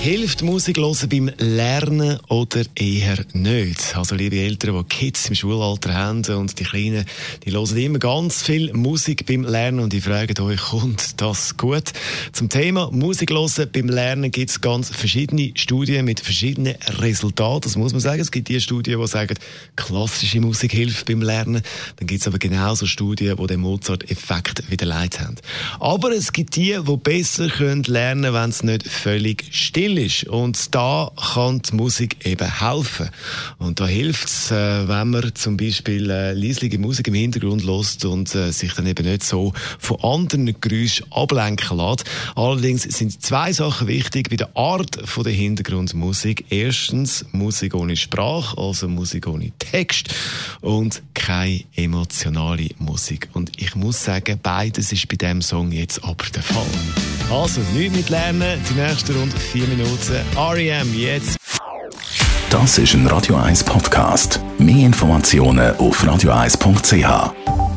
Hilft Musik hören beim Lernen oder eher nicht? Also liebe Eltern, die Kids im Schulalter haben und die Kleinen, die hören immer ganz viel Musik beim Lernen und ich frage euch, kommt das gut? Zum Thema Musik hören beim Lernen gibt es ganz verschiedene Studien mit verschiedenen Resultaten. Das muss man sagen. Es gibt die Studien, die sagen, klassische Musik hilft beim Lernen. Dann gibt es aber genauso Studien, die den Mozart-Effekt wieder leid haben. Aber es gibt die, die besser können lernen, wenn es nicht völlig still still ist. Und da kann die Musik eben helfen. Und da hilft es, äh, wenn man zum Beispiel äh, leislige Musik im Hintergrund lässt und äh, sich dann eben nicht so von anderen Geräuschen ablenken lässt. Allerdings sind zwei Sachen wichtig bei der Art von der Hintergrundmusik. Erstens Musik ohne Sprache, also Musik ohne Text und keine emotionale Musik. Und ich muss sagen, beides ist bei dem Song jetzt aber der Fall. Also, nicht mit lernen, die nächsten rund vier Minuten. REM jetzt. Das ist ein Radio 1 Podcast. Mehr Informationen auf radio1.ch.